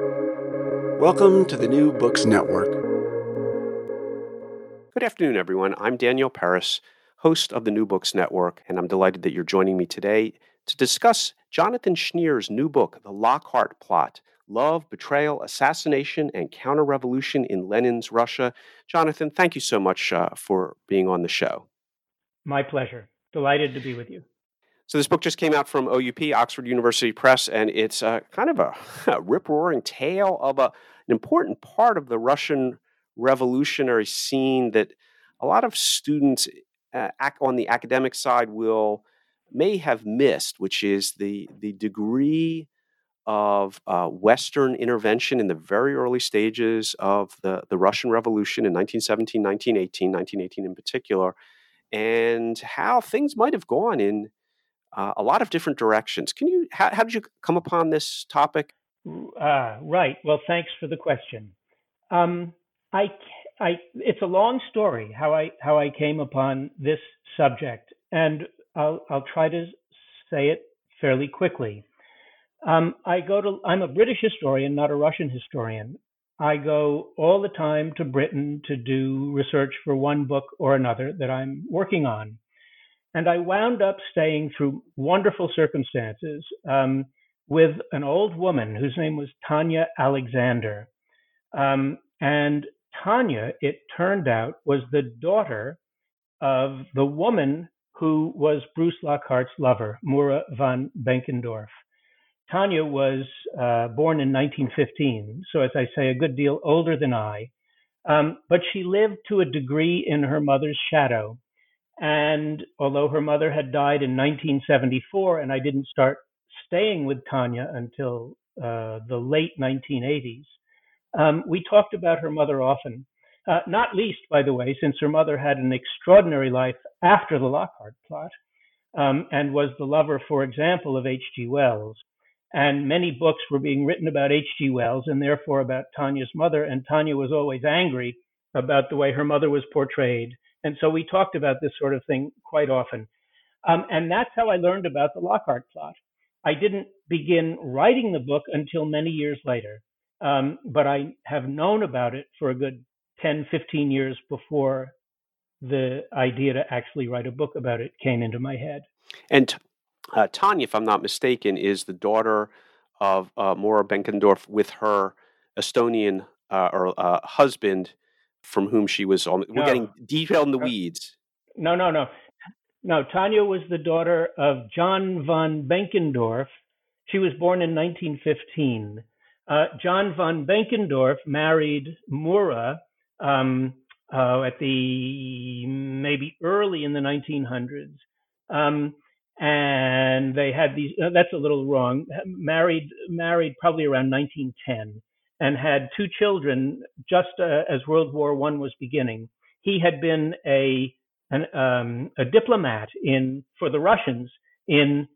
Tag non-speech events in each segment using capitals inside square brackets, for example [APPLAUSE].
Welcome to the New Books Network. Good afternoon, everyone. I'm Daniel Peris, host of the New Books Network, and I'm delighted that you're joining me today to discuss Jonathan Schneer's new book, The Lockhart Plot Love, Betrayal, Assassination, and Counter Revolution in Lenin's Russia. Jonathan, thank you so much uh, for being on the show. My pleasure. Delighted to be with you. So this book just came out from OUP, Oxford University Press, and it's uh, kind of a, [LAUGHS] a rip-roaring tale of a, an important part of the Russian revolutionary scene that a lot of students uh, on the academic side will may have missed, which is the the degree of uh, Western intervention in the very early stages of the, the Russian Revolution in 1917, 1918, 1918 in particular, and how things might have gone in uh, a lot of different directions. Can you, how, how did you come upon this topic? Uh, right. Well, thanks for the question. Um, I, I, it's a long story how I how I came upon this subject, and I'll I'll try to say it fairly quickly. Um, I go to I'm a British historian, not a Russian historian. I go all the time to Britain to do research for one book or another that I'm working on. And I wound up staying through wonderful circumstances um, with an old woman whose name was Tanya Alexander. Um, and Tanya, it turned out, was the daughter of the woman who was Bruce Lockhart's lover, Mura von Benkendorf. Tanya was uh, born in 1915, so as I say, a good deal older than I. Um, but she lived to a degree in her mother's shadow. And although her mother had died in 1974, and I didn't start staying with Tanya until uh, the late 1980s, um, we talked about her mother often. Uh, not least, by the way, since her mother had an extraordinary life after the Lockhart plot um, and was the lover, for example, of H.G. Wells. And many books were being written about H.G. Wells and therefore about Tanya's mother. And Tanya was always angry about the way her mother was portrayed. And so we talked about this sort of thing quite often. Um, and that's how I learned about the Lockhart plot. I didn't begin writing the book until many years later, um, but I have known about it for a good 10, 15 years before the idea to actually write a book about it came into my head. And uh, Tanya, if I'm not mistaken, is the daughter of uh, Mura Benkendorf with her Estonian uh, or uh, husband, from whom she was. On, we're getting detailed in the weeds. No, no, no, no. Tanya was the daughter of John von Benkendorf. She was born in 1915. Uh, John von Benkendorf married Mura um, uh, at the maybe early in the 1900s. Um, and they had these uh, that's a little wrong married married probably around 1910 and had two children just uh, as world war one was beginning he had been a an, um, a diplomat in for the russians in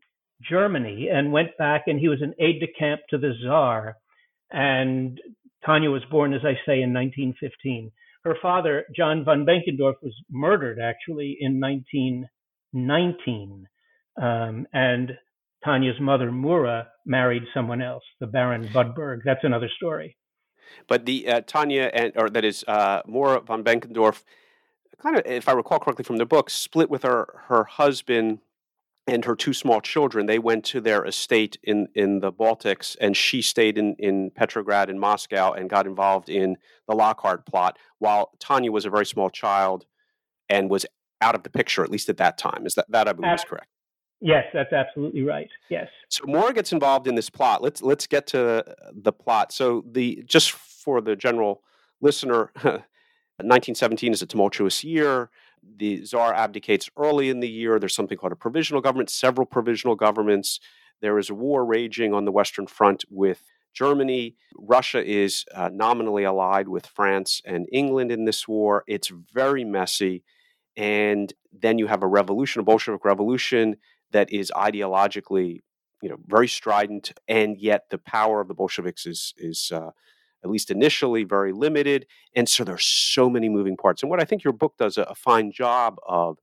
germany and went back and he was an aide de camp to the czar and tanya was born as i say in 1915 her father john von benkendorf was murdered actually in 1919 um, and Tanya's mother, Mura, married someone else, the Baron Budberg. That's another story. But the uh, Tanya and or that is uh, Mura von Benkendorf, kind of, if I recall correctly from the book, split with her her husband and her two small children. They went to their estate in in the Baltics, and she stayed in in Petrograd and Moscow and got involved in the Lockhart plot, while Tanya was a very small child and was out of the picture, at least at that time. Is that that I believe is correct? Yes, that's absolutely right. Yes. So Mura gets involved in this plot. Let's let's get to the plot. So the just for the general listener, [LAUGHS] 1917 is a tumultuous year. The czar abdicates early in the year. There's something called a provisional government, several provisional governments. There is a war raging on the Western Front with Germany. Russia is uh, nominally allied with France and England in this war. It's very messy. And then you have a revolution, a Bolshevik revolution that is ideologically, you know, very strident, and yet the power of the Bolsheviks is is uh, at least initially very limited, and so there's so many moving parts. And what I think your book does a, a fine job of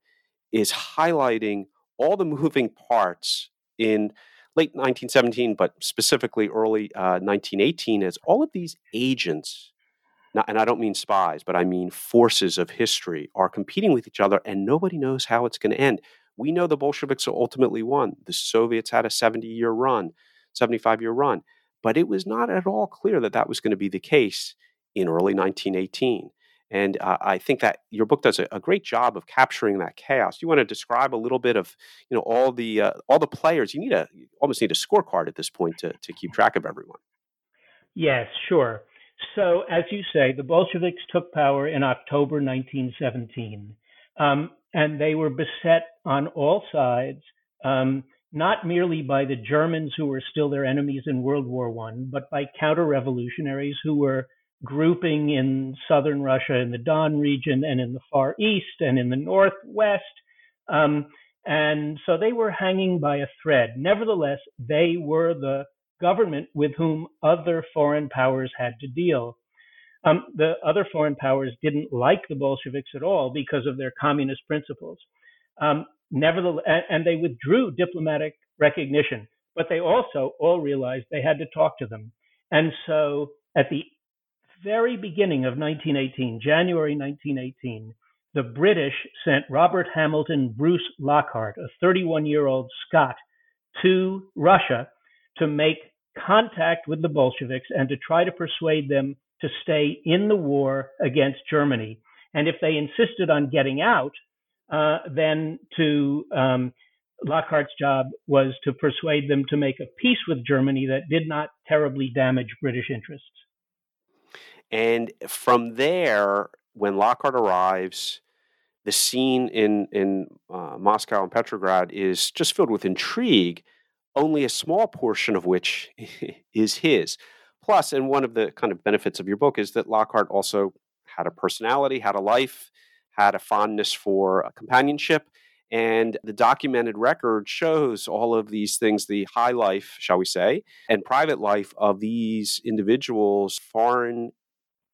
is highlighting all the [LAUGHS] moving parts in late 1917, but specifically early uh, 1918, is all of these agents, not, and I don't mean spies, but I mean forces of history, are competing with each other, and nobody knows how it's going to end. We know the Bolsheviks ultimately won. The Soviets had a 70 year run, 75 year run, but it was not at all clear that that was going to be the case in early 1918. And uh, I think that your book does a, a, great job of capturing that chaos. You want to describe a little bit of, you know, all the uh, all the players. You need a you almost need a scorecard at this point to to keep track of everyone. Yes, sure. So, as you say, the Bolsheviks took power in October 1917, um, and they were beset on all sides, um, not merely by the Germans who were still their enemies in World War One, but by counter-revolutionaries who were grouping in southern Russia, in the Don region, and in the Far East, and in the Northwest. Um, and so they were hanging by a thread. Nevertheless, they were the government with whom other foreign powers had to deal. Um, the other foreign powers didn't like the Bolsheviks at all because of their communist principles. Um, nevertheless, and, and they withdrew diplomatic recognition, but they also all realized they had to talk to them. And so at the very beginning of 1918, January 1918, the British sent Robert Hamilton Bruce Lockhart, a 31 year old Scot, to Russia to make contact with the Bolsheviks and to try to persuade them to stay in the war against Germany. And if they insisted on getting out, uh, then to um, Lockhart's job was to persuade them to make a peace with Germany that did not terribly damage British interests. And from there, when Lockhart arrives, the scene in in uh, Moscow and Petrograd is just filled with intrigue. Only a small portion of which [LAUGHS] is his. Plus, and one of the kind of benefits of your book is that Lockhart also had a personality, had a life, had a fondness for companionship. And the documented record shows all of these things the high life, shall we say, and private life of these individuals, foreign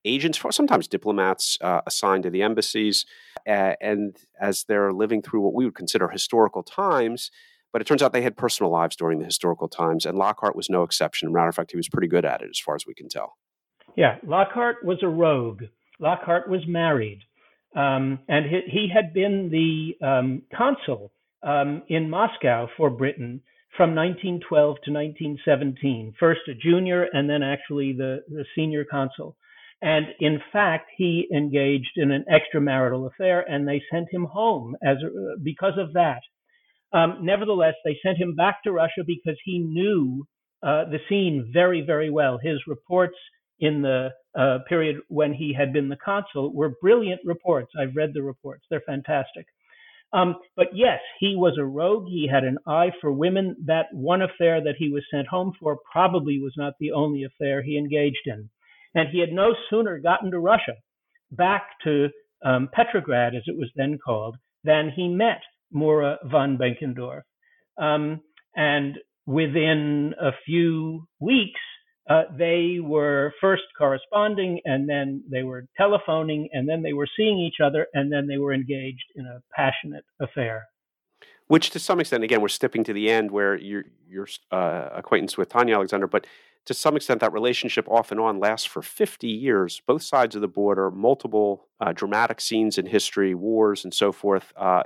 agents, sometimes diplomats uh, assigned to the embassies. Uh, and as they're living through what we would consider historical times, but it turns out they had personal lives during the historical times, and Lockhart was no exception. Matter of fact, he was pretty good at it, as far as we can tell. Yeah, Lockhart was a rogue. Lockhart was married, um, and he, he, had been the um, consul um, in Moscow for Britain from 1912 to 1917. First a junior, and then actually the, the senior consul. And in fact, he engaged in an extramarital affair, and they sent him home as because of that. Um, nevertheless, they sent him back to Russia because he knew uh, the scene very, very well. His reports in the uh, period when he had been the consul were brilliant reports. I've read the reports; they're fantastic. Um, but yes, he was a rogue. He had an eye for women. That one affair that he was sent home for probably was not the only affair he engaged in. And he had no sooner gotten to Russia, back to um, Petrograd, as it was then called, than he met Mura von Benkendorf. Um, and within a few weeks, uh, they were first corresponding and then they were telephoning and then they were seeing each other and then they were engaged in a passionate affair. Which, to some extent, again, we're stepping to the end where your your uh, acquaintance with Tanya Alexander, but to some extent, that relationship off and on lasts for 50 years, both sides of the border, multiple uh, dramatic scenes in history, wars, and so forth. Uh,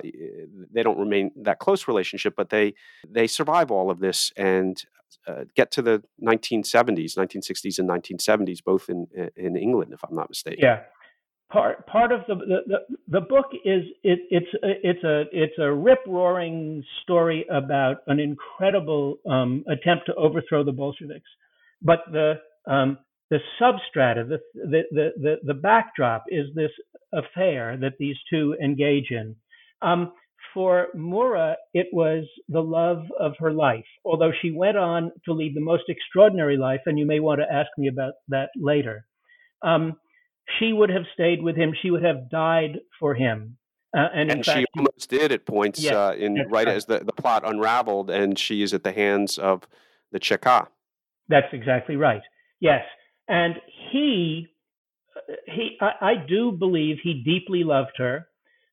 they don't remain that close relationship, but they they survive all of this and uh, get to the 1970s, 1960s, and 1970s, both in in England, if I'm not mistaken. Yeah. Part part of the the, the, book is it, it's it's a it's a rip roaring story about an incredible um, attempt to overthrow the Bolsheviks but the um, the substrata, the, the, the, the, backdrop is this affair that these two engage in. Um, for Mura, it was the love of her life, although she went on to lead the most extraordinary life, and you may want to ask me about that later. Um, she would have stayed with him, she would have died for him. Uh, and, and fact, she almost did at points yes, uh, in right, right, as the, the plot unraveled, and she is at the hands of the Cheka. That's exactly right. Yes, and he he I, I do believe he deeply loved her,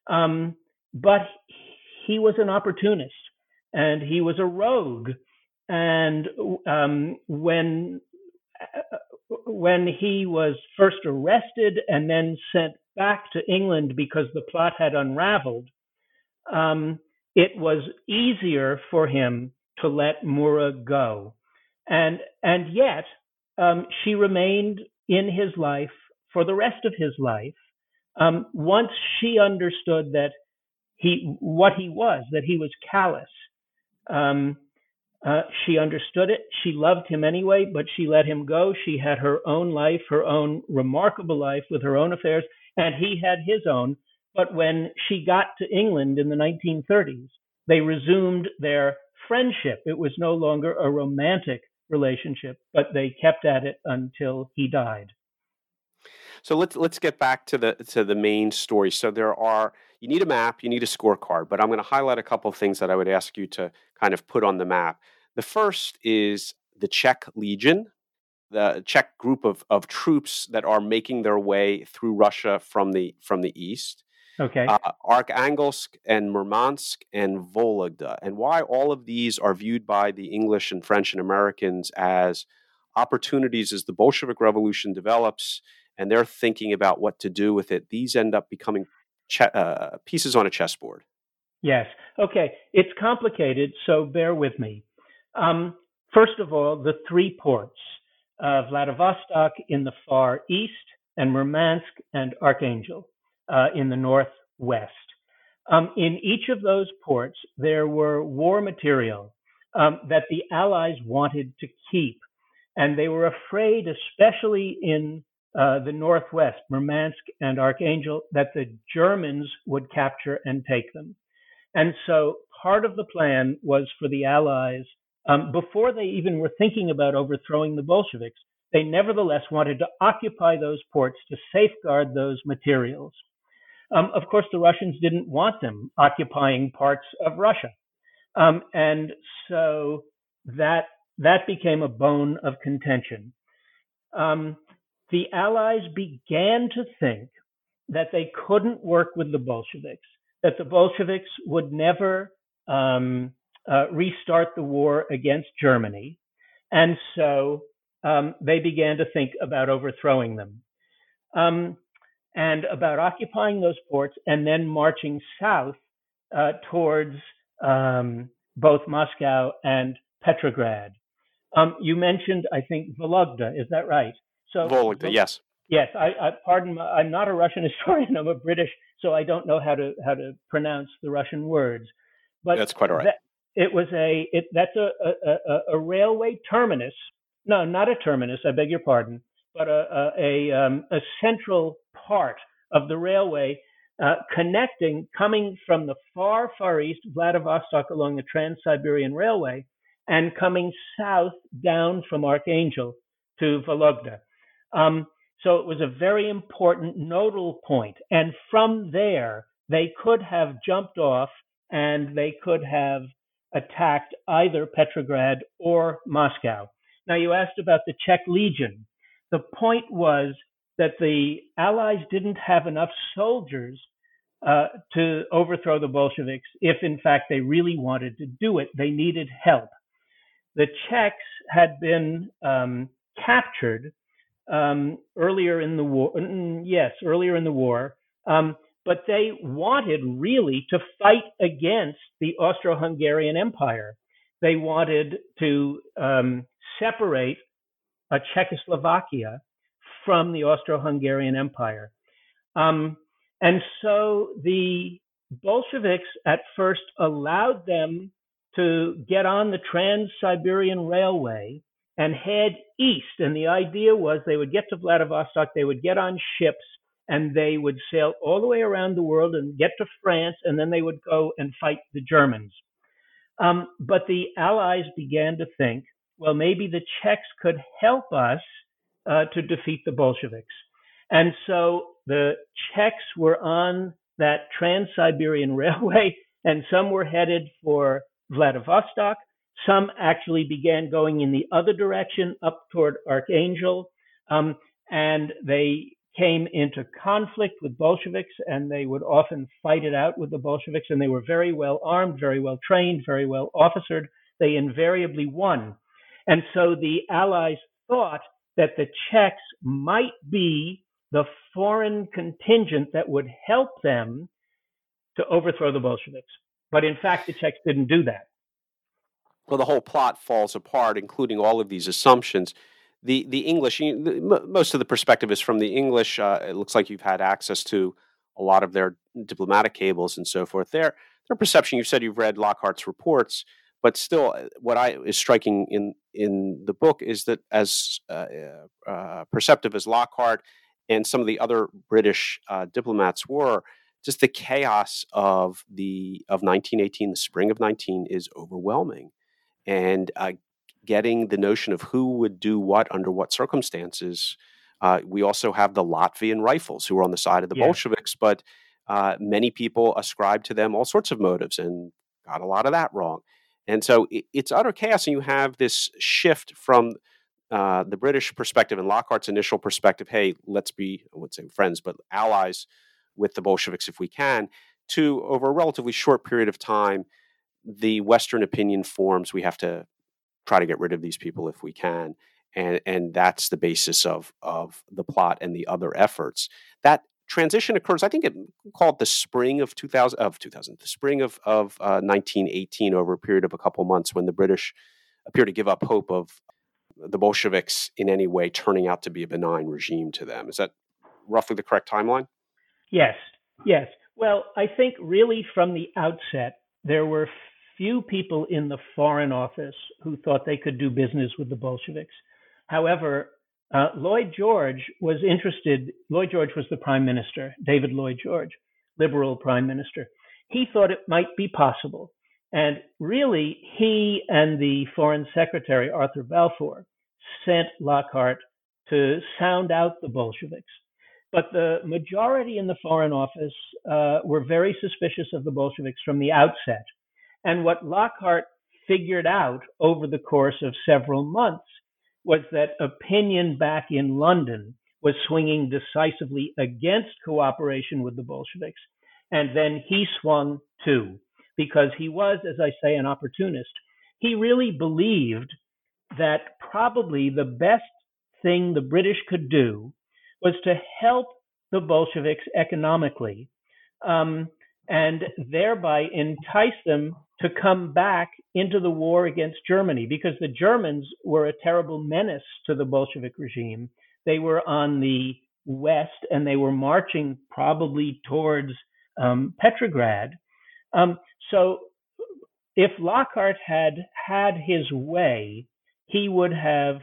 um, but he was an opportunist and he was a rogue. and um, when when he was first arrested and then sent back to England because the plot had unraveled, um, it was easier for him to let Mura go, and and yet um, she remained in his life for the rest of his life. Um, once she understood that he what he was, that he was callous. Um, uh, she understood it. She loved him anyway, but she let him go. She had her own life, her own remarkable life with her own affairs, and he had his own. But when she got to England in the 1930s, they resumed their friendship. It was no longer a romantic relationship, but they kept at it until he died. So let's let's get back to the to the main story. So there are you need a map, you need a scorecard, but I'm going to highlight a couple of things that I would ask you to kind of put on the map. The first is the Czech Legion, the Czech group of, of troops that are making their way through Russia from the from the east. Okay. Uh, Arkhangelsk and Murmansk and Vologda, and why all of these are viewed by the English and French and Americans as opportunities as the Bolshevik Revolution develops and they're thinking about what to do with it. These end up becoming uh, pieces on a chessboard. Yes. Okay. It's complicated, so bear with me. Um, first of all, the three ports uh, Vladivostok in the far east, and Murmansk and Archangel uh, in the northwest. Um, in each of those ports, there were war material um, that the Allies wanted to keep. And they were afraid, especially in uh, the Northwest, Murmansk and Archangel, that the Germans would capture and take them. And so part of the plan was for the Allies, um, before they even were thinking about overthrowing the Bolsheviks, they nevertheless wanted to occupy those ports to safeguard those materials. Um, of course, the Russians didn't want them occupying parts of Russia. Um, and so that, that became a bone of contention. Um, the Allies began to think that they couldn't work with the Bolsheviks, that the Bolsheviks would never um, uh, restart the war against Germany. And so um, they began to think about overthrowing them um, and about occupying those ports and then marching south uh, towards um, both Moscow and Petrograd. Um, you mentioned, I think, Vologda. Is that right? So Vologda, yes. Yes, I, I pardon. My, I'm not a Russian [LAUGHS] historian. I'm a British, so I don't know how to how to pronounce the Russian words. But that's quite all right. That, it was a it, that's a, a, a, railway terminus. No, not a terminus. I beg your pardon, but a a, a, um, a central part of the railway uh, connecting, coming from the far far east, Vladivostok along the Trans-Siberian Railway, and coming south down from Archangel to Vologda. Um, so it was a very important nodal point. And from there, they could have jumped off and they could have attacked either Petrograd or Moscow. Now, you asked about the Czech Legion. The point was that the Allies didn't have enough soldiers uh, to overthrow the Bolsheviks if, in fact, they really wanted to do it. They needed help. The Czechs had been um, captured um, earlier in the war. Mm, yes, earlier in the war. Um, but they wanted really to fight against the Austro-Hungarian Empire. They wanted to um, separate Czechoslovakia from the Austro-Hungarian Empire. Um, and so the Bolsheviks at first allowed them to get on the Trans-Siberian Railway and head east. And the idea was they would get to Vladivostok, they would get on ships, and they would sail all the way around the world and get to France, and then they would go and fight the Germans. Um, but the Allies began to think, well, maybe the Czechs could help us uh, to defeat the Bolsheviks. And so the Czechs were on that Trans Siberian [LAUGHS] Railway, and some were headed for Vladivostok, some actually began going in the other direction, up toward Archangel, um, and they came into conflict with Bolsheviks, and they would often fight it out with the Bolsheviks. And they were very well armed, very well trained, very well officered, they invariably won. And so the Allies thought that the Czechs might be the foreign contingent that would help them to overthrow the Bolsheviks. But in fact, the Czechs didn't do that. Well, the whole plot falls apart, including all of these assumptions. The the English, most of the perspective is from the English. Uh, it looks like you've had access to a lot of their diplomatic cables and so forth. Their their perception. You said you've read Lockhart's reports, but still, uh, what I is striking in in the book is that as uh, uh, perceptive as Lockhart and some of the other British uh, diplomats were, just the chaos of the of 1918, the spring of 19, is overwhelming, and uh, getting the notion of who would do what under what circumstances. Uh, we also have the Latvian rifles who were on the side of the yeah. Bolsheviks, but uh, many people ascribe to them all sorts of motives and got a lot of that wrong. And so it, it's utter chaos, and you have this shift from uh, the British perspective and Lockhart's initial perspective, hey, let's be, I wouldn't say friends, but allies with the Bolsheviks if we can, to over a relatively short period of time, the Western opinion forms we have to try to get rid of these people if we can. And, and that's the basis of, of the plot and the other efforts. That transition occurs, I think it called the spring of 2000, of 2000, the spring of, of uh, 1918 over a period of a couple months when the British appear to give up hope of the Bolsheviks in any way turning out to be a benign regime to them. Is that roughly the correct timeline? Yes, yes. Well, I think really from the outset, there were few people in the Foreign Office who thought they could do business with the Bolsheviks. However, uh, Lloyd George was interested. Lloyd George was the prime minister, David Lloyd George, liberal prime minister. He thought it might be possible and really, he and the Foreign Secretary, Arthur Balfour, sent Lockhart to sound out the Bolsheviks. But the majority in the Foreign Office uh, were very suspicious of the Bolsheviks from the outset. And what Lockhart figured out over the course of several months was that opinion back in London was swinging decisively against cooperation with the Bolsheviks. And then he swung too because he was, as I say, an opportunist. He really believed that probably the best thing the British could do was to help the Bolsheviks economically um, and thereby entice them to come back into the war against Germany because the Germans were a terrible menace to the Bolshevik regime. They were on the west and they were marching probably towards um, Petrograd. Um, so if Lockhart had had his way, he would have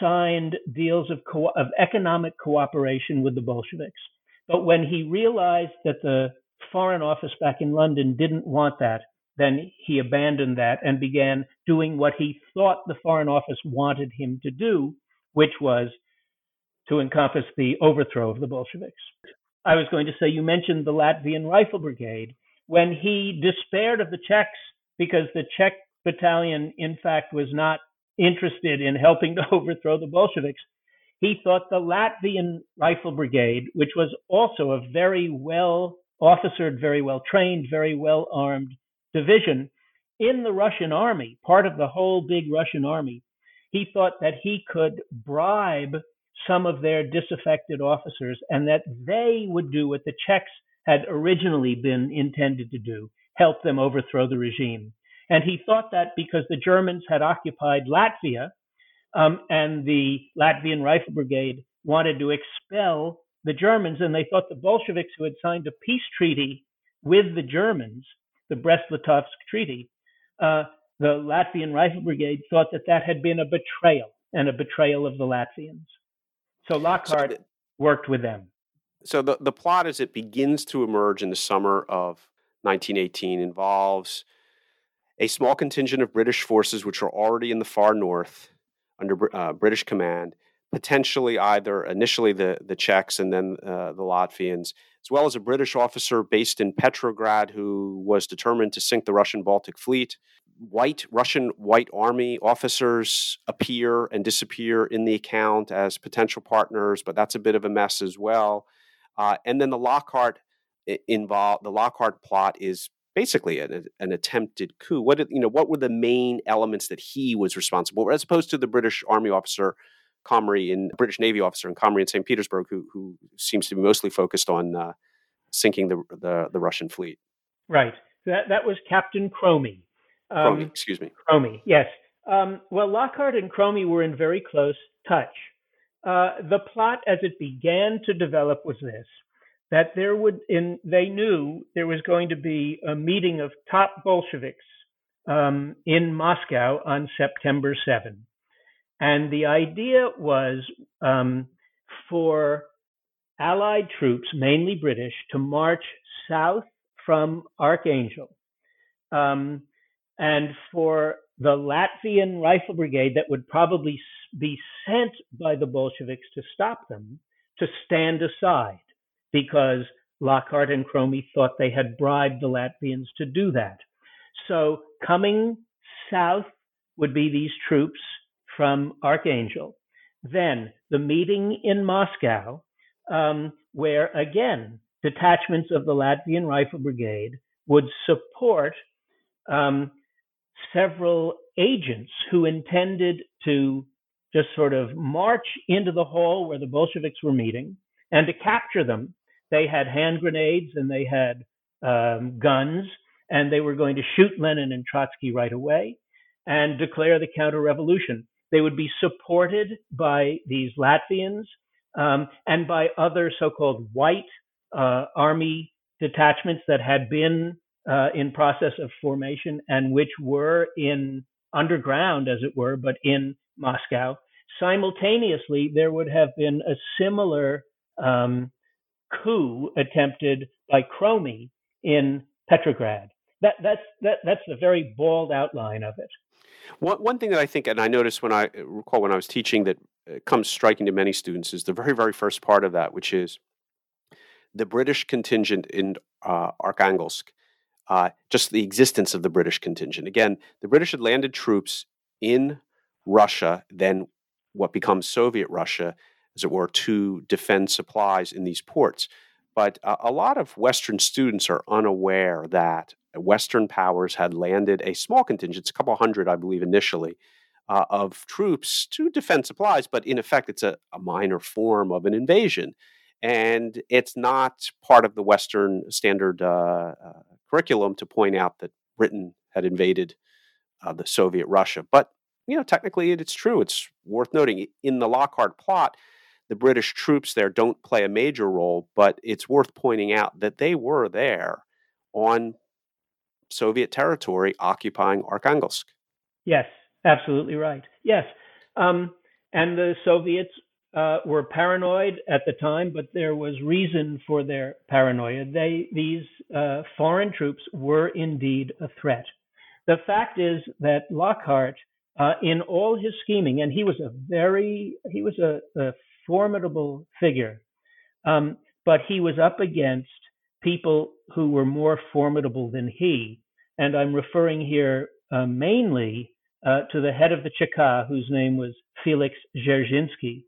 signed deals of, co- of economic cooperation with the Bolsheviks. But when he realized that the Foreign Office back in London didn't want that, then he abandoned that and began doing what he thought the Foreign Office wanted him to do, which was to encompass the overthrow of the Bolsheviks. I was going to say, you mentioned the Latvian Rifle Brigade when he despaired of the Czechs because the Czech battalion, in fact, was not interested in helping to [LAUGHS] overthrow the Bolsheviks, he thought the Latvian Rifle Brigade, which was also a very well officered, very well trained, very well armed division in the Russian army, part of the whole big Russian army, he thought that he could bribe some of their disaffected officers and that they would do what the Czechs had originally been intended to do, help them overthrow the regime. And he thought that because the Germans had occupied Latvia um, and the Latvian Rifle Brigade wanted to expel the Germans, and they thought the Bolsheviks, who had signed a peace treaty with the Germans, the Brest-Litovsk Treaty, uh, the Latvian Rifle Brigade thought that that had been a betrayal and a betrayal of the Latvians. So Lockhart so the, worked with them so the, the plot as it begins to emerge in the summer of 1918 involves a small contingent of British forces which are already in the far north under uh, British command, potentially either initially the, the Czechs and then uh, the Latvians, as well as a British officer based in Petrograd who was determined to sink the Russian Baltic fleet. White Russian White Army officers appear and disappear in the account as potential partners, but that's a bit of a mess as well. Uh, and then the Lockhart involved, the Lockhart plot is basically an, an attempted coup. What you know? What were the main elements that he was responsible, for, as opposed to the British Army officer Comrie in British Navy officer in Comrie in St. Petersburg, who who seems to be mostly focused on uh, sinking the, the, the Russian fleet. Right. That that was Captain Cromie. Um, Cromie, excuse me. Cromie, yes. Um, well, Lockhart and Cromie were in very close touch. Uh, the plot, as it began to develop, was this: that there would, in they knew there was going to be a meeting of top Bolsheviks um, in Moscow on September 7. And the idea was um, for Allied troops, mainly British, to march south from Archangel, um, and for the Latvian Rifle Brigade that would probably be sent by the Bolsheviks to stop them to stand aside because Lockhart and Cromie thought they had bribed the Latvians to do that. So coming south would be these troops from Archangel. Then the meeting in Moscow, um, where again, detachments of the Latvian Rifle Brigade would support um, several agents who intended to just sort of march into the hall where the Bolsheviks were meeting and to capture them. They had hand grenades and they had um, guns, and they were going to shoot Lenin and Trotsky right away and declare the counter revolution. They would be supported by these Latvians um, and by other so-called white uh, army detachments that had been uh, in process of formation and which were in underground, as it were, but in Moscow. Simultaneously, there would have been a similar um, coup attempted by Cromie in Petrograd. That, that's that, that's the very bald outline of it. One, one thing that I think, and I noticed when I recall when I was teaching that uh, comes striking to many students is the very, very first part of that, which is the British contingent in uh, Arkhangelsk, uh, just the existence of the British contingent. Again, the British had landed troops in Russia, then what becomes Soviet Russia, as it were, to defend supplies in these ports. But uh, a lot of Western students are unaware that Western powers had landed a small contingent, a couple hundred, I believe, initially, uh, of troops to defend supplies, but in effect, it's a, a, minor form of an invasion. And it's not part of the Western standard uh, uh, curriculum to point out that Britain had invaded uh, the Soviet Russia. But, you know, technically it's true. It's worth noting. In the Lockhart plot, the British troops there don't play a major role, but it's worth pointing out that they were there on Soviet territory occupying Arkhangelsk. Yes, absolutely right. Yes. Um, and the Soviets uh, were paranoid at the time, but there was reason for their paranoia. They, these uh, foreign troops were indeed a threat. The fact is that Lockhart, uh, in all his scheming, and he was a very, he was a, a formidable figure, um, but he was up against people who were more formidable than he. And I'm referring here uh, mainly uh, to the head of the Cheka, whose name was Felix Dzerzhinsky.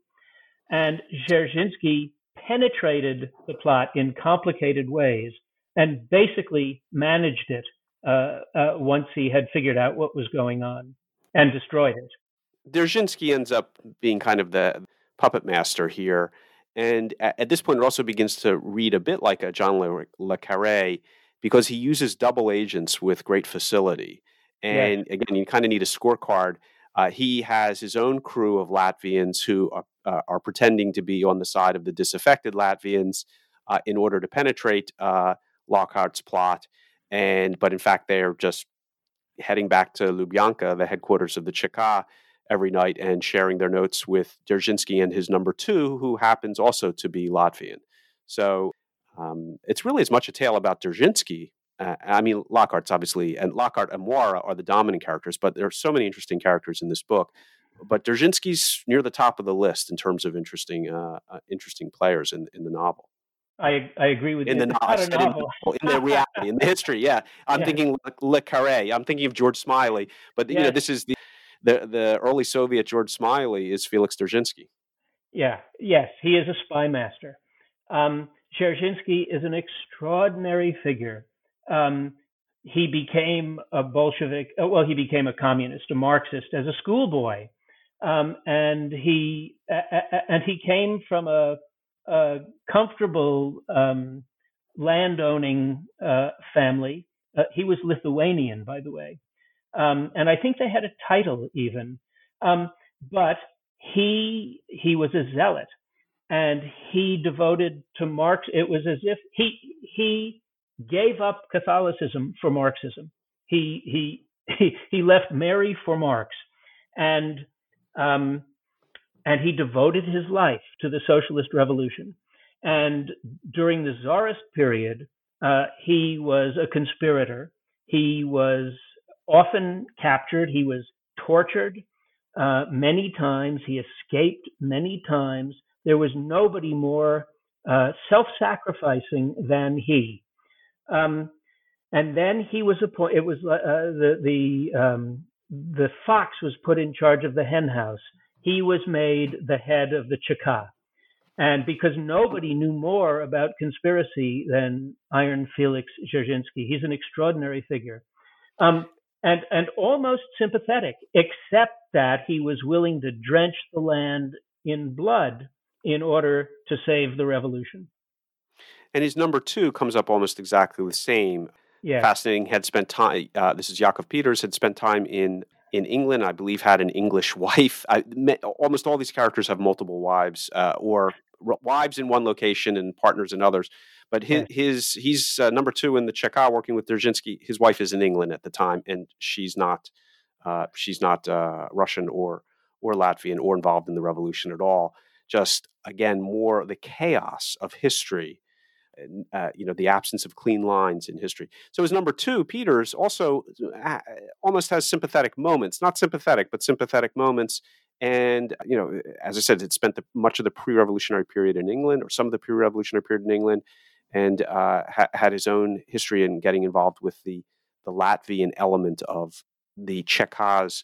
And Dzerzhinsky penetrated the plot in complicated ways and basically managed it uh, uh, once he had figured out what was going on and destroyed it. Dzerzhinsky ends up being kind of the puppet master here. And at, at this point, it also begins to read a bit like a John Le, Le Carre because he uses double agents with great facility. And yeah. again, you kind of need a scorecard. Uh, he has his own crew of Latvians who are, uh, are, pretending to be on the side of the disaffected Latvians uh, in order to penetrate uh, Lockhart's plot. And but in fact, they're just heading back to Lubyanka, the headquarters of the Cheka, every night and sharing their notes with Dzerzhinsky and his number two, who happens also to be Latvian. So um, it's really as much a tale about Dzerzhinsky. Uh, I mean, Lockhart's obviously, and Lockhart and Mura are the dominant characters, but there are so many interesting characters in this book. But Dzerzhinsky's near the top of the list in terms of interesting, uh, uh, interesting players in, in the novel. I, I agree with you. in you. The novel, in, the reality, in the [LAUGHS] history. Yeah, I'm yeah. thinking Le, Le Carre. I'm thinking of George Smiley. But you know, this is the the the early Soviet George Smiley is Felix Dzerzhinsky. Yeah. Yes, he is a spy master. Um, Dzerzhinsky is an extraordinary figure. Um, he became a Bolshevik. Uh, well, he became a communist, a Marxist as a schoolboy, um, and he and he came from a, a comfortable um, landowning uh, family. Uh, he was Lithuanian, by the way, um, and I think they had a title even. Um, but he he was a zealot, and he devoted to Marx. It was as if he he gave up Catholicism for Marxism. He he he, [LAUGHS] he left Mary for Marx, and um, and he devoted his life to the socialist revolution. And during the czarist period, uh, he was a conspirator. He was often captured. He was tortured uh, many times. He escaped many times. There was nobody more uh, self-sacrificing than he. Um, and then he was appointed. It was uh, the the um, the fox was put in charge of the hen house. He was made the head of the Cheka. And because nobody knew more about conspiracy than Iron Felix Dzerzhinsky, he's an extraordinary figure. Um, and, and almost sympathetic, except that he was willing to drench the land in blood in order to save the revolution. And his number two comes up almost exactly the same. Yeah. Fascinating. Had spent time. Uh, this is Yakov Peters. Had spent time in in England. I believe had an English [LAUGHS] wife. I, met, almost all these characters have multiple wives uh, or wives in one location and partners in others. But his, yeah. his he's uh, number two in the Cheka working with Dzerzhinsky. His wife is in England at the time, and she's not uh, she's not uh, Russian or or Latvian or involved in the revolution at all. Just again, more the chaos of history. Uh, you know the absence of clean lines in history. So his number two, Peters, also uh, almost has sympathetic moments, not sympathetic, but sympathetic moments and, you know, as I said, it spent the, much of the pre revolutionary period in England or some of the pre revolutionary period in England and uh, ha- had his own history in getting involved with the, the Latvian element of the Cheka's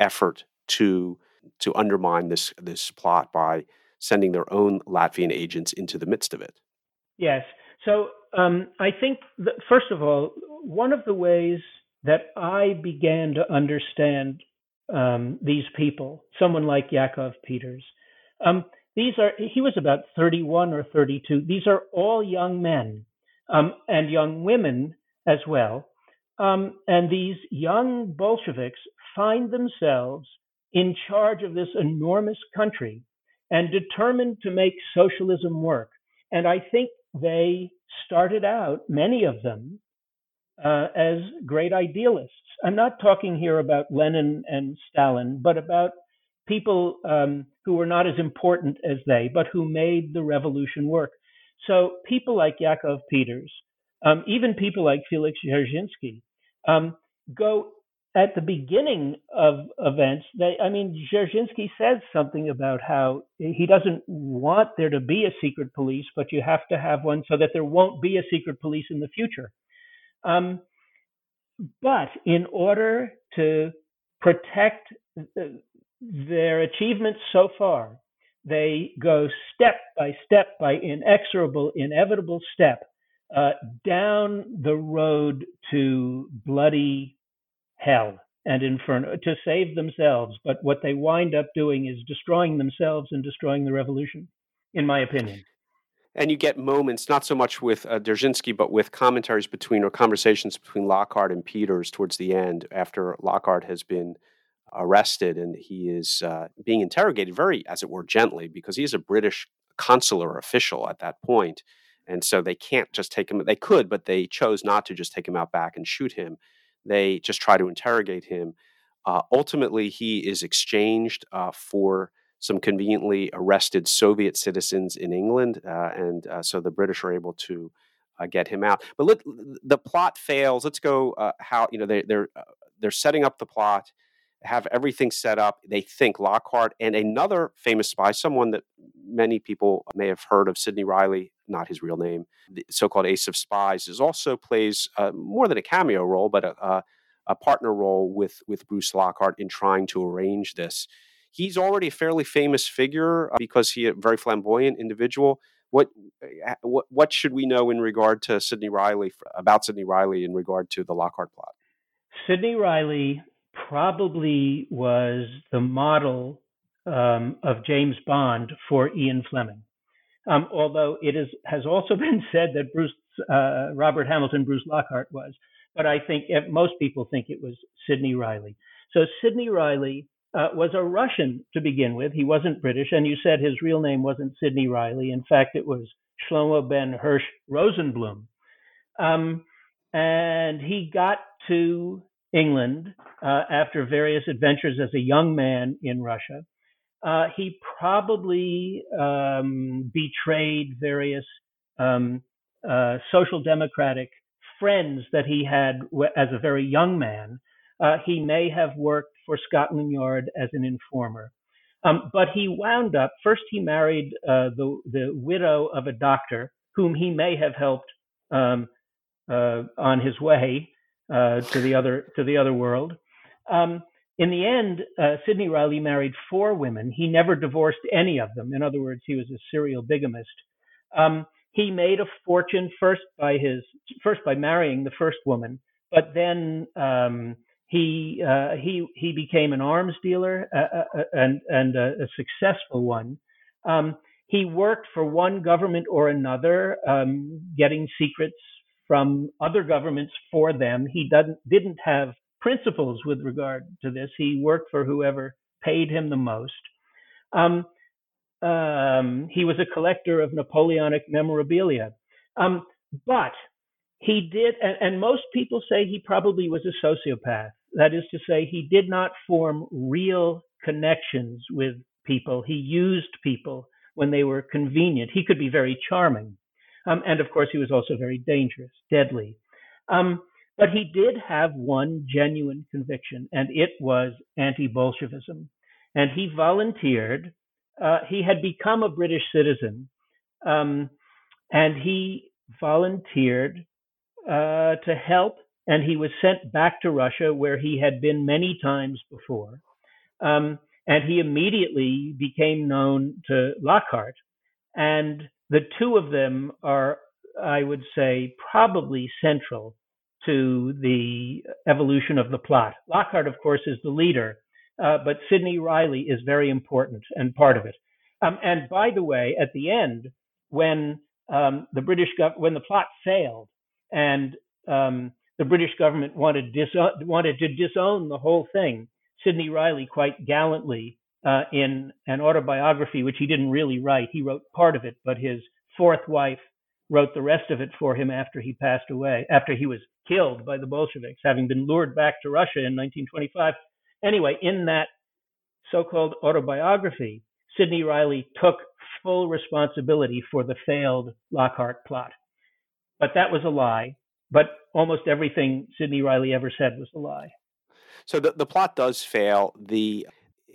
effort to to undermine this this plot by sending their own Latvian agents into the midst of it. Yes. So um, I think, that, first of all, one of the ways that I began to understand um, these people, someone like Yakov Peters. Um, these are, he was about 31 or 32. These are all young men um, and young women as well. Um, and these young Bolsheviks find themselves in charge of this enormous country and determined to make socialism work. And I think they started out, many of them, uh, as great idealists. I'm not talking here about Lenin and Stalin, but about people um, who were not as important as they, but who made the revolution work. So people like Yakov Peters, um, even people like Felix Dzerzhinsky, um, go at the beginning of events. They, I mean, Dzerzhinsky says something about how he doesn't want there to be a secret police, but you have to have one so that there won't be a secret police in the future. Um, but in order to protect their achievements so far, they go step by step by inexorable, inevitable step uh, down the road to bloody hell and inferno to save themselves. But what they wind up doing is destroying themselves and destroying the revolution, in my opinion and you get moments, not so much with uh, Dzerzhinsky, but with commentaries between or conversations between Lockhart and Peters towards the end, after Lockhart has been arrested and he is uh, being interrogated very, as it were, gently, because he is a British consular official at that point, and so they can't just take him. They could, but they chose not to just take him out back and shoot him. They just try to interrogate him. Uh, ultimately, he is exchanged uh, for some conveniently arrested Soviet citizens in England, uh, and uh, so the British are able to uh, get him out. But let, the plot fails. Let's go uh, how you know they, they're they're setting up the plot, have everything set up. They think Lockhart and another famous spy, someone that many people may have heard of, Sidney Reilly, not his real name, the so-called Ace of Spies, is also plays uh, more than a cameo role, but a, a partner role with with Bruce Lockhart in trying to arrange this he's already a fairly famous figure uh, because he's a very flamboyant individual. what what what should we know in regard to Sidney Reilly about Sidney Reilly in regard to the Lockhart plot? Sidney Reilly probably was the model um, of James Bond for Ian Fleming. Um, although it is, has also [LAUGHS] been said that Bruce uh, Robert Hamilton Bruce Lockhart was, but I think most people think it was Sidney Reilly. So Sidney Reilly uh, was a Russian to begin with. He wasn't British, and you said his real name wasn't Sidney Reilly. In fact, it was Shlomo Ben Hirsch Rosenblum. Um, and he got to England uh, after various adventures as a young man in Russia. Uh, he probably um, betrayed various um, uh, social democratic friends that he had as a very young man. Uh, he may have worked for Scotland Yard as an informer. Um, but he wound up, first, he married uh, the, the widow of a doctor whom he may have helped um, uh, on his way uh, to the other to the other world. Um, in the end, uh, Sidney Reilly married four women. He never divorced any of them. In other words, he was a serial bigamist. Um, he made a fortune first by his first by marrying the first woman, but then um, he uh, he he became an arms dealer uh, uh, uh and and a, a successful one. Um, he worked for one government or another, um, getting secrets from other governments for them. He doesn't didn't have principles with regard to this. He worked for whoever paid him the most. Um, um, he was a collector of Napoleonic memorabilia. Um, but he did, and, and, most people say he probably was a sociopath. That is to say, he did not form real connections with people. He used people when they were convenient. He could be very charming. Um, and of course, he was also very dangerous, deadly. Um, but he did have one genuine conviction, and it was anti Bolshevism. And he volunteered. Uh, he had become a British citizen, um, and he volunteered uh, to help. And he was sent back to Russia, where he had been many times before. Um, and he immediately became known to Lockhart. And the two of them are, I would say, probably central to the evolution of the plot. Lockhart, of course, is the leader, uh, but Sidney Reilly is very important and part of it. Um, and by the way, at the end, when um, the British gov- when the plot failed and um, the British government wanted, dis- wanted to disown the whole thing, Sidney Reilly quite gallantly uh, in an autobiography, which he didn't really write. He wrote part of it, but his fourth wife wrote the rest of it for him after he passed away, after he was killed by the Bolsheviks, having been lured back to Russia in 1925. Anyway, in that so called autobiography, Sidney Reilly took full responsibility for the failed Lockhart plot. But that was a lie. But almost everything Sidney Reilly ever said was a lie. So the, the plot does fail. The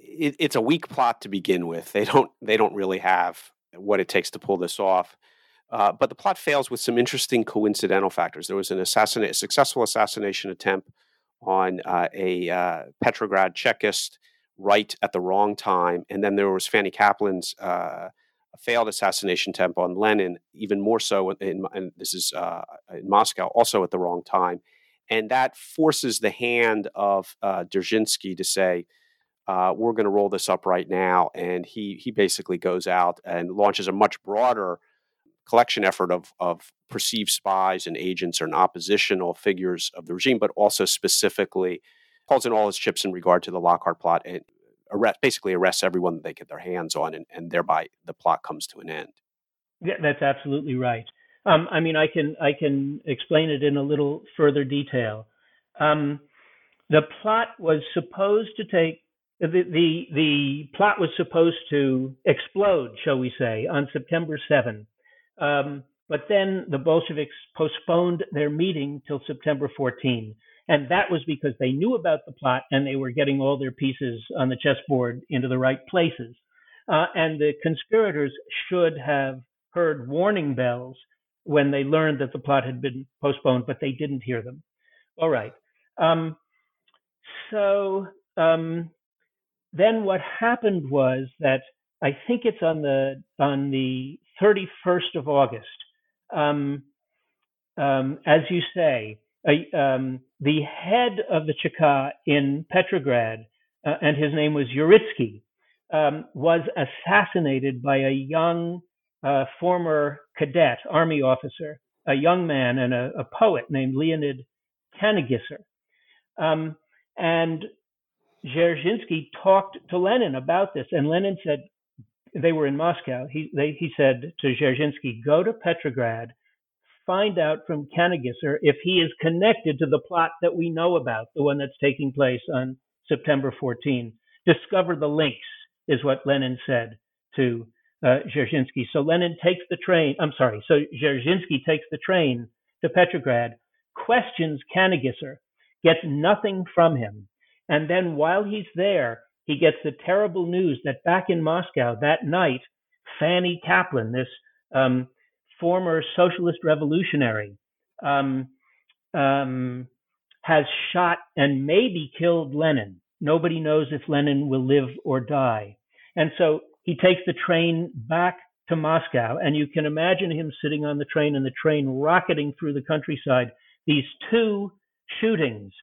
it, it's a weak plot to begin with. They don't they don't really have what it takes to pull this off. Uh, but the plot fails with some interesting coincidental factors. There was an assassinate, a successful assassination attempt on uh, a uh, Petrograd Chekist right at the wrong time, and then there was Fanny Kaplan's uh, failed assassination attempt on Lenin, even more so. In, and this is uh, in Moscow, also at the wrong time, and that forces the hand of uh, Dzerzhinsky to say, uh, we're going to roll this up right now. And he he basically goes out and launches a much broader collection effort of of perceived spies and agents and oppositional figures of the regime, but also specifically calls in all his chips in regard to the Lockhart plot and arrest, basically arrests everyone that they get their hands on, and, and thereby the plot comes to an end. Yeah, that's absolutely right. Um, I mean, I can I can explain it in a little further detail. Um, the plot was supposed to take the, the, the plot was supposed to explode, shall we say, on September 7. Um, but then the Bolsheviks postponed their meeting till September 14. And that was because they knew about the plot and they were getting all their pieces on the chessboard into the right places. Uh, and the conspirators should have heard warning bells when they learned that the plot had been postponed, but they didn't hear them. All right. Um, so um, then what happened was that I think it's on the on the 31st of August. Um, um, as you say, um, the head of the Cheka in Petrograd, uh, and his name was Uritsky, um, was assassinated by a young uh, former cadet, army officer, a young man and a, a poet named Leonid Kannegisser. Um, and Dzerzhinsky talked to Lenin about this, and Lenin said they were in Moscow. He they, he said to Dzerzhinsky, "Go to Petrograd, find out from Kannegisser if he is connected to the plot that we know about, the one that's taking place on September 14. Discover the links," is what Lenin said to uh, Dzerzhinsky. So Lenin takes the train. I'm sorry. So Dzerzhinsky takes the train to Petrograd, questions Kannegisser, gets nothing from him, and then while he's there, he gets the terrible news that back in Moscow that night, Fanny Kaplan, this um, former socialist revolutionary, um, um, has shot and maybe killed Lenin. Nobody knows if Lenin will live or die. And so he takes the train back to Moscow, and you can imagine him sitting on the train and the train rocketing through the countryside. These two shootings.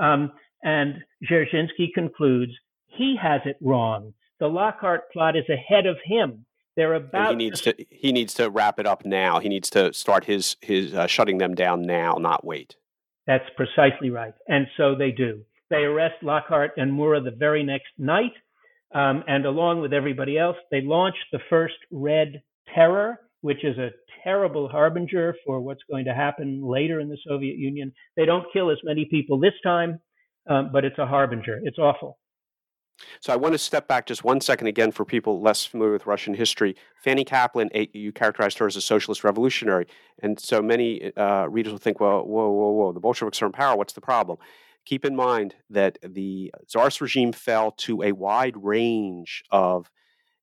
Um, and Dzerzhinsky concludes he has it wrong. The Lockhart plot is ahead of him. They're about. And he needs to, to, He needs to wrap it up now. He needs to start his his uh, shutting them down now, not wait. That's precisely right, and so they do. They arrest Lockhart and Mura the very next night, um, and along with everybody else, they launch the first Red Terror, which is a terrible harbinger for what's going to happen later in the Soviet Union. They don't kill as many people this time, um, but it's a harbinger. It's awful. So I want to step back just one second again for people less familiar with Russian history. Fanny Kaplan, you characterized her as a socialist revolutionary, and so many uh, readers will think, "Well, whoa, whoa, whoa! The Bolsheviks are in power. What's the problem?" Keep in mind that the Tsarist regime fell to a wide range of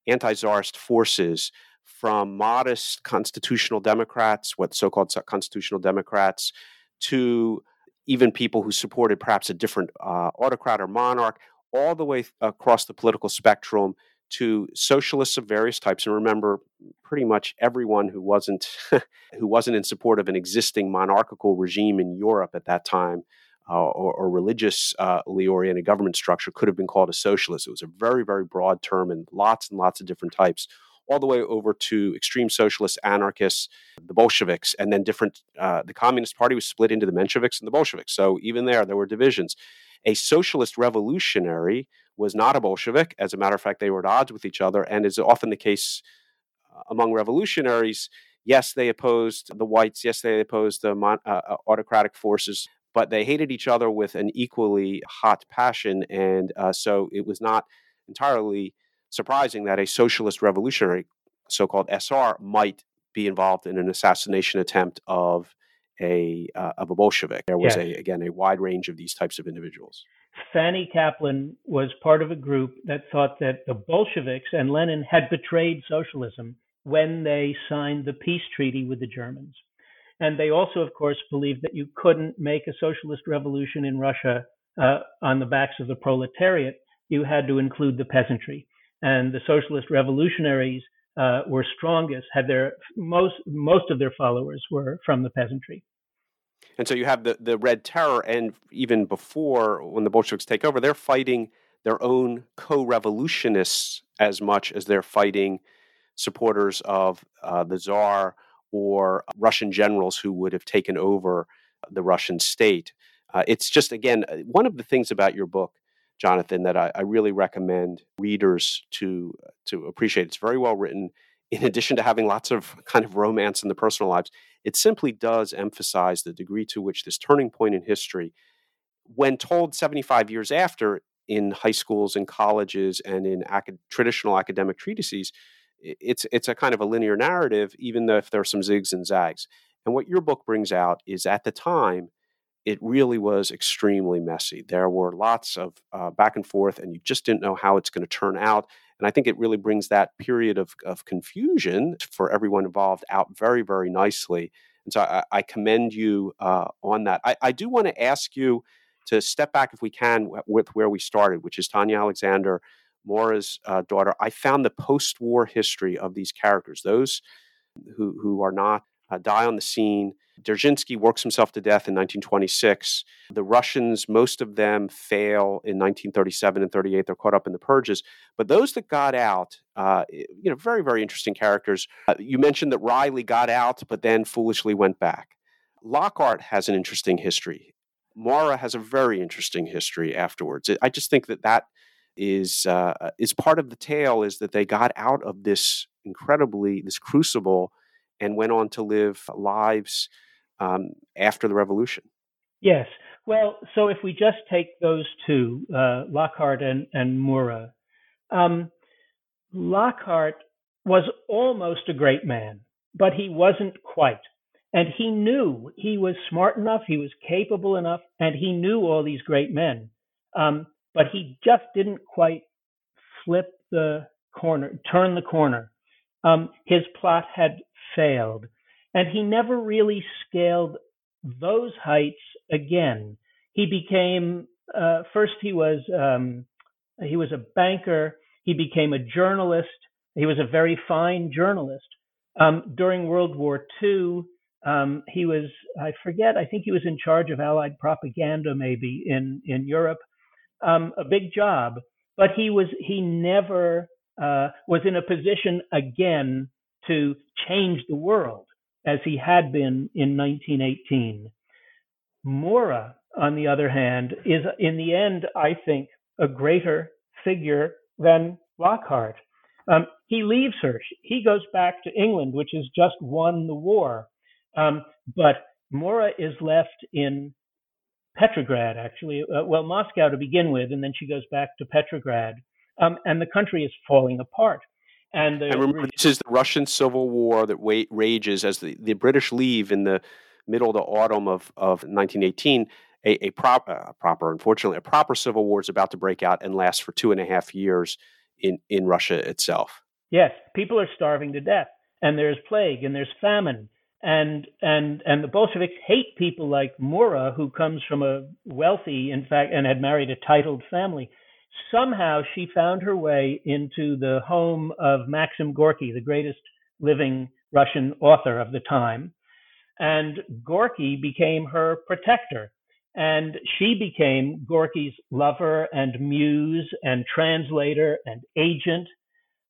anti-Tsarist forces, from modest constitutional Democrats, what so-called constitutional Democrats, to even people who supported perhaps a different uh, autocrat or monarch, all the way across the political spectrum to socialists of various types. And remember, pretty much everyone who wasn't [LAUGHS] who wasn't in support of an existing monarchical regime in Europe at that time. Uh, or, or, religiously uh, oriented government structure could have been called a socialist. It was a very, very broad term and lots and lots of different types all the way over to extreme socialists, anarchists, the Bolsheviks, and then different. Uh, the Communist Party was split into the Mensheviks and the Bolsheviks. So even there, there were divisions. A socialist revolutionary was not a Bolshevik. As a matter of fact, they were at odds with each other, and is often the case uh, among revolutionaries. Yes, they opposed the whites. Yes, they opposed the mon- uh, uh autocratic forces, but they hated each other with an equally hot passion. And uh, so it was not entirely surprising that a socialist revolutionary, so called SR, might be involved in an assassination attempt of a uh, of a Bolshevik. There was yes. a again a wide range of these types of individuals. Fanny Kaplan was part of a group that thought that the Bolsheviks and Lenin had betrayed socialism when they signed the peace treaty with the Germans. And they also, of course, believed that you couldn't make a socialist revolution in Russia uh, on the backs of the proletariat. You had to include the peasantry and the socialist revolutionaries uh, were strongest, had their most most of their followers were from the peasantry. And so you have the the Red Terror, and even before when the Bolsheviks take over, they're fighting their own co-revolutionists as much as they're fighting supporters of uh, the Czar or Russian generals who would have taken over the Russian state. Uh, it's just again one of the things about your book Jonathan, that I, I, really recommend readers to to appreciate. It's very well written. In addition to having lots of [LAUGHS] kind of romance in the personal lives, it simply does emphasize the degree to which this turning point in history, when told 75 years after in high schools and colleges and in traditional academic treatises, it's it's a kind of a linear narrative, even though if there are some zigs and zags. And what your book brings out is at the time it really was extremely messy. There were lots of uh, back and forth, and you just didn't know how it's going to turn out. And I think it really brings that period of, of confusion for everyone involved out very, very nicely. And so I, I commend you uh, on that. I, I do want to ask you to step back, if we can, with where we started, which is Tanya Alexander, Mura's uh, daughter. I found the post war history of these characters, those who, who are not uh, die on the scene. Dzerzhinsky works himself to death in 1926. The Russians, most of them fail in 1937 and 38. They're caught up in the purges. But those that got out, uh, you know, very, very interesting characters. Uh, you mentioned that Reilly got out, but then foolishly went back. Lockhart has an interesting history. Mura has a very interesting history afterwards. I just think that that is uh, is part of the tale is that they got out of this incredibly this crucible and went on to live lives um, after the revolution. Yes. Well, so if we just take those two, uh, Lockhart and, and Mura, um, Lockhart was almost a great man, but he wasn't quite. And he knew he was smart enough, he was capable enough, and he knew all these great men. Um, but he just didn't quite flip the corner, turn the corner. Um, his plot had failed. And he never really scaled those heights again. He became, uh, first, he was, um, he was a banker. He became a journalist. He was a very fine journalist. Um, during World War II, um, he was, I forget, I think he was in charge of Allied propaganda maybe in, in Europe. Um, a big job, but he was, he never uh, was in a position again to change the world as he had been in 1918. Mura, on the other hand, is in the end, I think, a greater figure than Lockhart. Um, he leaves her. He goes back to England, which has just won the war. Um, but Mura is left in Petrograd, actually, uh, well, Moscow to begin with, and then she goes back to Petrograd. Um, and the country is falling apart. And, the, and remember, this is the Russian Civil War that wa- rages as the, the British leave in the middle of the autumn of, of 1918. A, a, prop, uh, proper, unfortunately, a proper civil war is about to break out and last for two and a half years in, in Russia itself. Yes, people are starving to death, and there's plague, and there's famine, and and and the Bolsheviks hate people like Mura, who comes from a wealthy, in fact, and had married a titled family somehow she found her way into the home of Maxim Gorky, the greatest living Russian author of the time. And Gorky became her protector. And she became Gorky's lover and muse and translator and agent.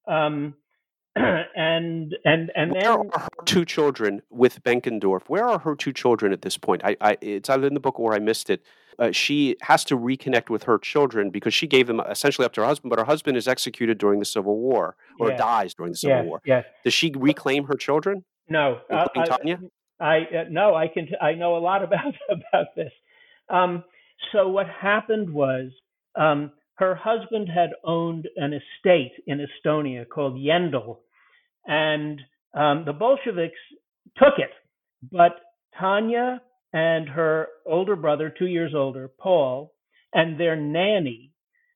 Um, [CLEARS THROAT] and and and where then are her two children with Benkendorf? Where are her two children at this point? I, I it's either in the book or I missed it uh, she has to reconnect with her children because she gave them essentially up to her husband, but her husband is executed during the Civil War or yes. dies during the Civil yes, War. Yes. Does she reclaim her children? No. Uh, Tanya? I uh, no, I can. I know a lot [LAUGHS] about about this. Um, so what happened was um, her husband had owned an estate in Estonia called Yendel, and um, the Bolsheviks took it, but Tanya and her older brother, two years older, Paul, and their nanny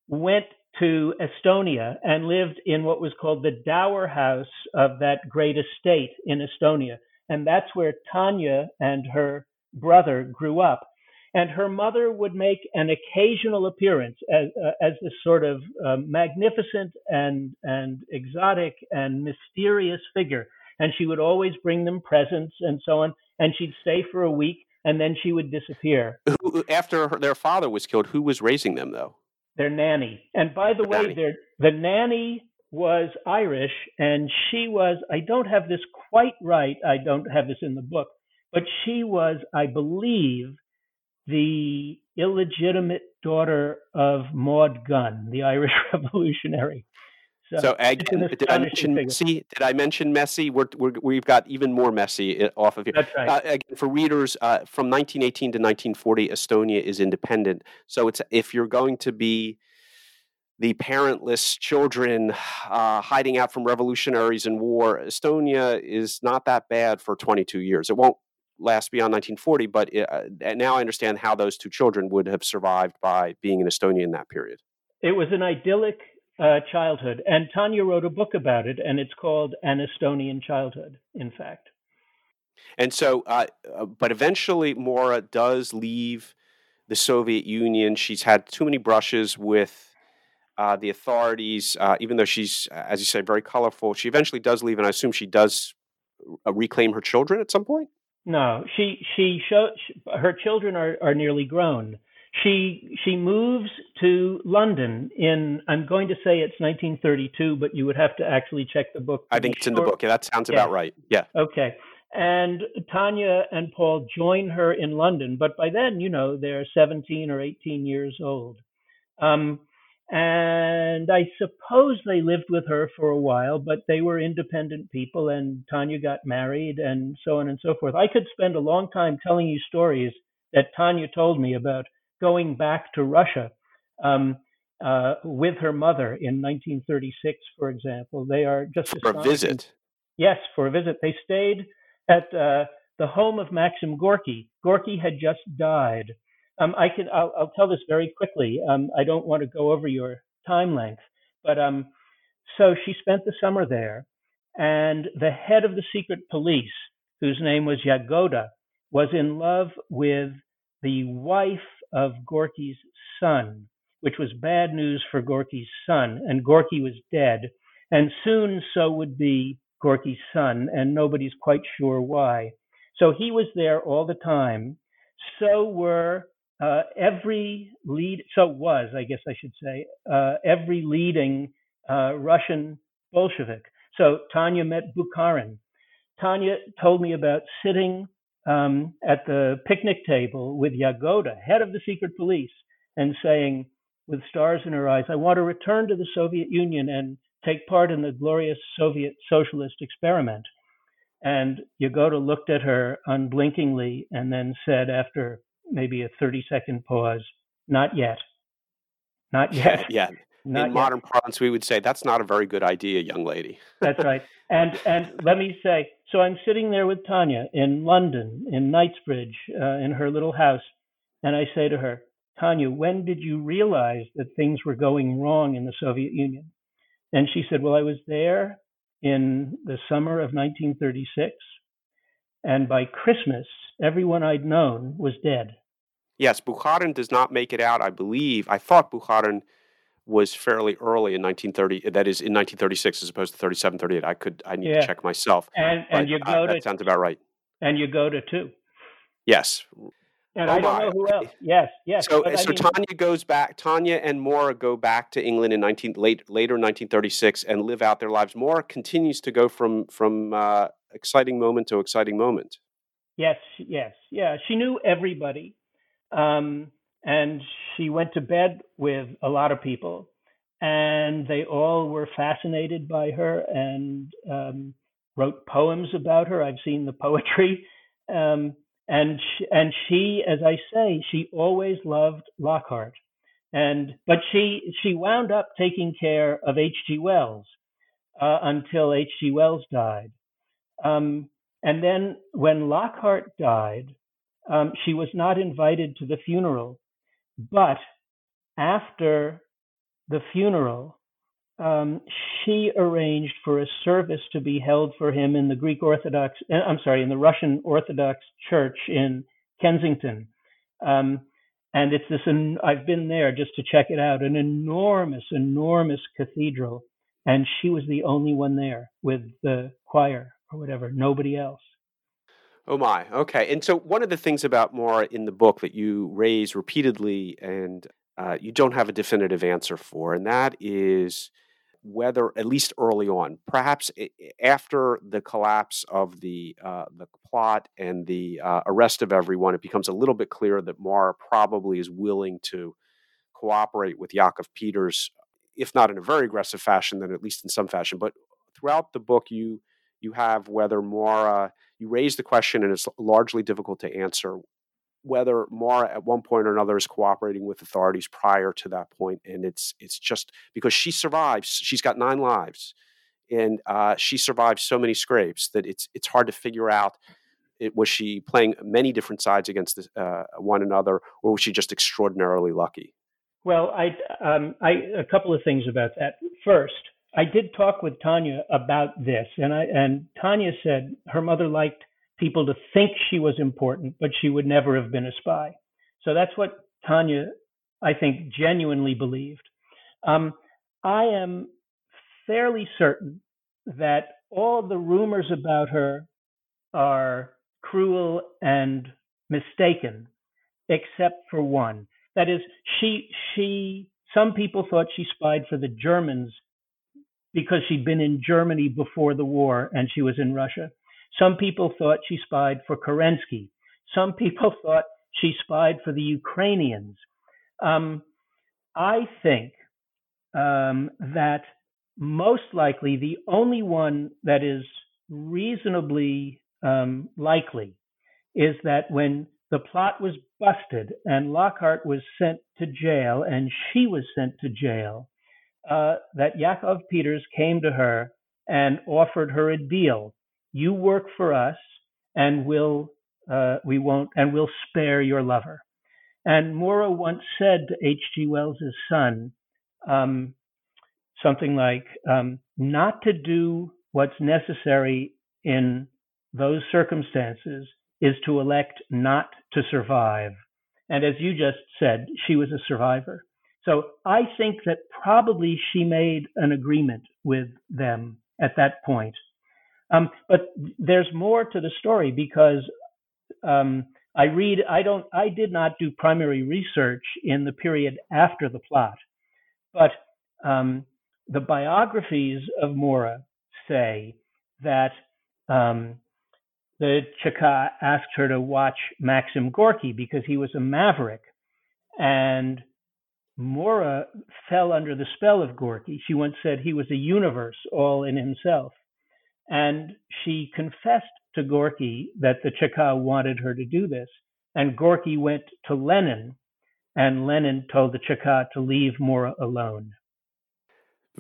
went to Estonia and lived in what was called the dower house of that great estate in Estonia. And that's where Tanya and her brother grew up. And her mother would make an occasional appearance as, uh, as this sort of uh, magnificent and, and exotic and mysterious figure. And she would always bring them presents and so on. And she'd stay for a week and then she would disappear. Who, after her, their father was killed, who was raising them though? Their nanny. And by the, the way, their, the nanny was Irish, and she was, I don't have this quite right, I don't have this in the book, but she was, I believe, the illegitimate daughter of Maud Gonne, the Irish [LAUGHS] revolutionary. So, so again, did I mention figure. messy? Did I mention messy? We're, we have got even more messy uh, off of here. That's right. Uh, again, for readers, uh, from 1918 to 1940, Estonia is independent. So it's if you're going to be the parentless children [SIGHS] uh, hiding out from revolutionaries and war, Estonia is not that bad for 22 years. It won't last beyond 1940, but it, uh, now I understand how those two children would have survived by being in Estonia in that period. It was an idyllic uh, childhood. And Tanya wrote a book about it, and it's called An Estonian Childhood, in fact. And so, uh, uh, but eventually, Mura does leave the Soviet Union. She's had too many brushes with uh, the authorities, uh, even though she's, as you say, very colorful. She eventually does leave, and I assume she does uh, reclaim her children at some point? No, she she show her children are are nearly grown. She she moves to London in I'm going to say it's 1932, but you would have to actually check the book. I think it's sure. in the book. Yeah, that sounds yeah. about right. Yeah. Okay. And Tanya and Paul join her in London, but by then, you know, they're 17 or 18 years old. Um, and I suppose they lived with her for a while, but they were independent people, and Tanya got married, and so on and so forth. I could spend a long time telling you stories that Tanya told me about going back to Russia um, uh, with her mother in 1936, for example. They are just for a visit. Yes, for a visit. They stayed at uh, the home of Maxim Gorky. Gorky had just died. Um, I can I'll, I'll, tell this very quickly. Um, I don't want to go over your time length, but um, so she spent the summer there, and the head of the secret police, whose name was Yagoda, was in love with the wife of Gorky's son, which was bad news for Gorky's son, and Gorky was dead, and soon so would be Gorky's son, and nobody's quite sure why. So he was there all the time. So were uh, every lead, so was, I guess I should say, uh, every leading uh, Russian Bolshevik. So Tanya met Bukharin. Tanya told me about sitting um, at the picnic table with Yagoda, head of the secret police, and saying, with stars in her eyes, I want to return to the Soviet Union and take part in the glorious Soviet socialist experiment. And Yagoda looked at her unblinkingly and then said, after maybe a 30 second pause. Not yet. Not [LAUGHS] yet. yeah. Not In yet. modern parlance, we would say that's not a very good idea, young lady. [LAUGHS] that's right. And and let me say, so I'm sitting there with Tanya in London, in Knightsbridge, uh, in her little house, and I say to her, Tanya, when did you realize that things were going wrong in the Soviet Union? And she said, Well, I was there in the summer of 1936, and by Christmas, everyone I'd known was dead. Yes, Bukharin does not make it out, I believe. I thought Bukharin was fairly early in 1930, that is in 1936 as opposed to 37, 38. I could, I need yeah. to check myself. And, and you go uh, to, that sounds about right. And Yagoda too. Yes. And oh I don't my. know who else. Yes, yes. So, so mean, Tanya goes back. Tanya and Mura go back to England in 19 late later 1936 and live out their lives. Mura continues to go from from uh, exciting moment to exciting moment. Yes, yes, yeah. She knew everybody. Um, and she went to bed with a lot of people, and they all were fascinated by her and um, wrote poems about her. I've seen the poetry. [LAUGHS] Um, and she, and she, as I say, she always loved Lockhart, and but she she wound up taking care of H.G. Wells uh, until H.G. Wells died, um, and then when Lockhart died, um, she was not invited to the funeral, but after the funeral, um, she arranged for a service to be held for him in the Greek Orthodox, uh, I'm sorry, in the Russian Orthodox Church in Kensington. Um, and it's this, I've been there just to check it out, an enormous, enormous cathedral. And she was the only one there with the choir or whatever, nobody else. Oh my. Okay. And so one of the things about Mura in the book that you raise repeatedly and uh, you don't have a definitive answer for, and that is whether, at least early on, perhaps after the collapse of the uh, the plot and the uh, arrest of everyone, it becomes a little bit clearer that Mura probably is willing to cooperate with Yakov Peters, if not in a very aggressive fashion, then at least in some fashion. But throughout the book, you you have whether Mura, you raise the question and it's largely difficult to answer whether Mura at one point or another is cooperating with authorities prior to that point, and it's it's just because she survives. She's got nine lives, and uh, she survived so many scrapes that it's it's hard to figure out. It, was she playing many different sides against uh, one another, or was she just extraordinarily lucky? Well, I, um, I a couple of things about that. First, I did talk with Tanya about this, and I and Tanya said her mother liked people to think she was important, but she would never have been a spy. So that's what Tanya, I think, genuinely believed. Um, I am fairly certain that all the rumors about her are cruel and mistaken, except for one. That is, she she. Some people thought she spied for the Germans because she'd been in Germany before the war and she was in Russia. Some people thought she spied for Kerensky. Some [LAUGHS] people thought she spied for the Ukrainians. Um, I think um, that most likely the only one that is reasonably um, likely is that when the plot was busted and Lockhart was sent to jail and she was sent to jail, uh, that Yakov Peters came to her and offered her a deal. You work for us, and we'll uh, we won't and we'll spare your lover. And Mura once said to H.G. Wells's son um, something like, um, "Not to do what's necessary in those circumstances is to elect not to survive." And as you just said, she was a survivor. So I think that probably she made an agreement with them at that point. Um, but there's more to the story because um, I read, I don't, I did not do primary research in the period after the plot, but um, the biographies of Mura say that um, the Cheka asked her to watch Maxim Gorky because he was a maverick, and Mura fell under the spell of Gorky. She once said he was a universe all in himself. And she confessed to Gorky that the Cheka wanted her to do this. And Gorky went to Lenin, and Lenin told the Cheka to leave Mura alone.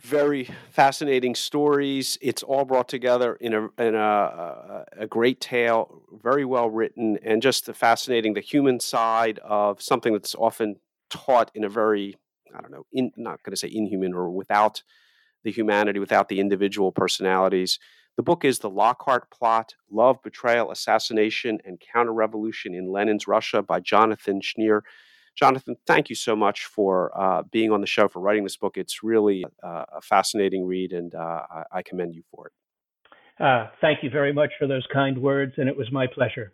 Very fascinating stories. It's all brought together in a in a, a, great tale, very well written, and just the fascinating the human side of something that's often taught in a very I don't know, in, not going to say inhuman or without the humanity, without the individual personalities. The book is The Lockhart Plot Love, Betrayal, Assassination, and Counter Revolution in Lenin's Russia by Jonathan Schneer. Jonathan, thank you so much for uh, being on the show, for writing this book. It's really a fascinating read, and uh, I commend you for it. Uh, thank you very much for those kind words, and it was my pleasure.